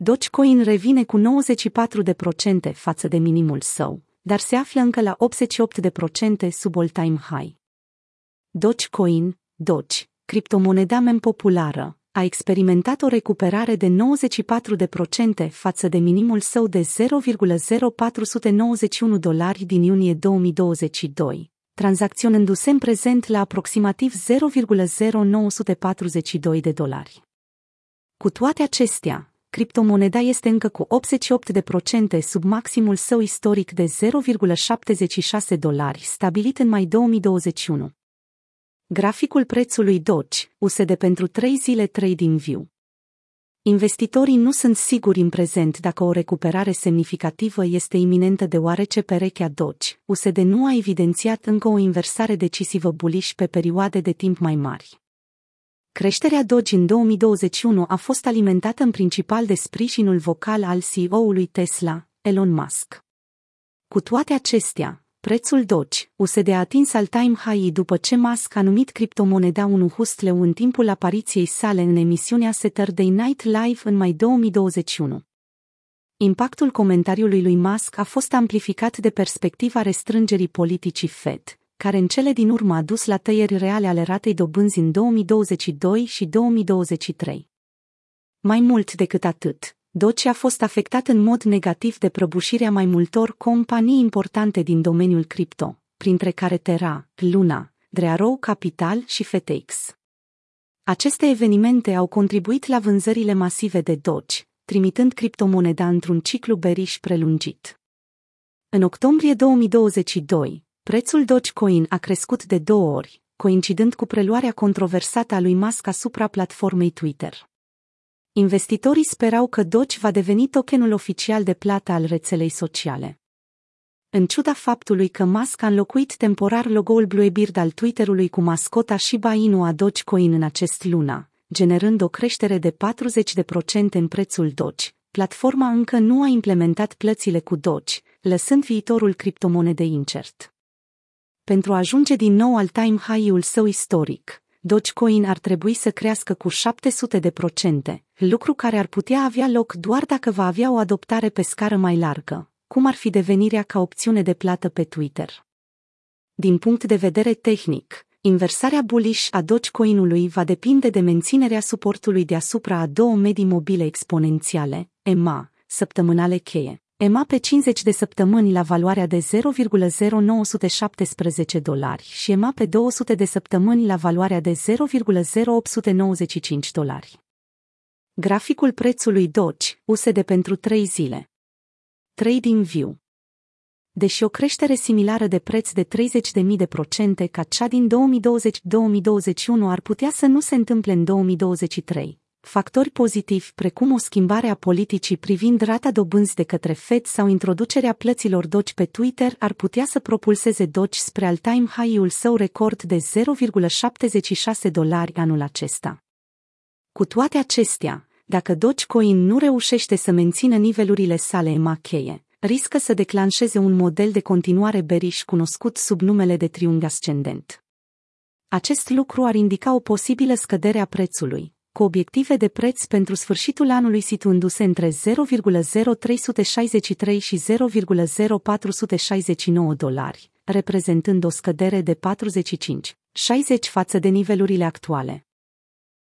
Dogecoin revine cu 94% față de minimul său, dar se află încă la 88% sub all-time high. Dogecoin, Doge, criptomoneda mem populară, a experimentat o recuperare de 94% față de minimul său de 0,0491 dolari din iunie 2022, tranzacționându-se în prezent la aproximativ 0,0942 de dolari. Cu toate acestea, criptomoneda este încă cu 88% sub maximul său istoric de 0,76 dolari stabilit în mai 2021. Graficul prețului Doge, USD pentru 3 zile Trading View. Investitorii nu sunt siguri în prezent dacă o recuperare semnificativă este iminentă deoarece perechea Doge, USD nu a evidențiat încă o inversare decisivă bullish pe perioade de timp mai mari. Creșterea Doge în 2021 a fost alimentată în principal de sprijinul vocal al CEO-ului Tesla, Elon Musk. Cu toate acestea, prețul Doge, USD a atins all-time high după ce Musk a numit criptomoneda un hustleu în timpul apariției sale în emisiunea Saturday Night Live în mai 2021. Impactul comentariului lui Musk a fost amplificat de perspectiva restrângerii politicii Fed, care în cele din urmă a dus la tăieri reale ale ratei dobânzi în 2022 și 2023. Mai mult decât atât, Doge a fost afectat în mod negativ de prăbușirea mai multor companii importante din domeniul cripto, printre care Terra, Luna, Drearrow Capital și FTX. Aceste evenimente au contribuit la vânzările masive de Doge, trimitând criptomoneda într-un ciclu beriș prelungit. În octombrie 2022, prețul Dogecoin a crescut de două ori, coincidând cu preluarea controversată a lui Musk asupra platformei Twitter. Investitorii sperau că Doge va deveni tokenul oficial de plată al rețelei sociale. În ciuda faptului că Musk a înlocuit temporar logo-ul Bluebeard al Twitterului cu mascota Shiba Inu a Dogecoin în acest luna, generând o creștere de 40% în prețul Doge, platforma încă nu a implementat plățile cu Doge, lăsând viitorul criptomonedei incert. Pentru a ajunge din nou al time high-ul său istoric, Dogecoin ar trebui să crească cu 700 de procente, lucru care ar putea avea loc doar dacă va avea o adoptare pe scară mai largă, cum ar fi devenirea ca opțiune de plată pe Twitter. Din punct de vedere tehnic, inversarea bullish a Dogecoin-ului va depinde de menținerea suportului deasupra a două medii mobile exponențiale, EMA, săptămânale cheie. EMA pe 50 de săptămâni la valoarea de 0,0917 dolari și EMA pe 200 de săptămâni la valoarea de 0,0895 dolari. Graficul prețului Doge, USD pentru 3 zile. Trading View Deși o creștere similară de preț de 30.000 de procente ca cea din 2020-2021 ar putea să nu se întâmple în 2023, factori pozitivi precum o schimbare a politicii privind rata dobânzi de către Fed sau introducerea plăților Doge pe Twitter ar putea să propulseze Doge spre all-time high-ul său record de 0,76 dolari anul acesta. Cu toate acestea, dacă Dogecoin nu reușește să mențină nivelurile sale EMA cheie, riscă să declanșeze un model de continuare beriș cunoscut sub numele de triunghi ascendent. Acest lucru ar indica o posibilă scădere a prețului, cu obiective de preț pentru sfârșitul anului situându-se între 0,0363 și 0,0469 dolari, reprezentând o scădere de 45, 60 față de nivelurile actuale.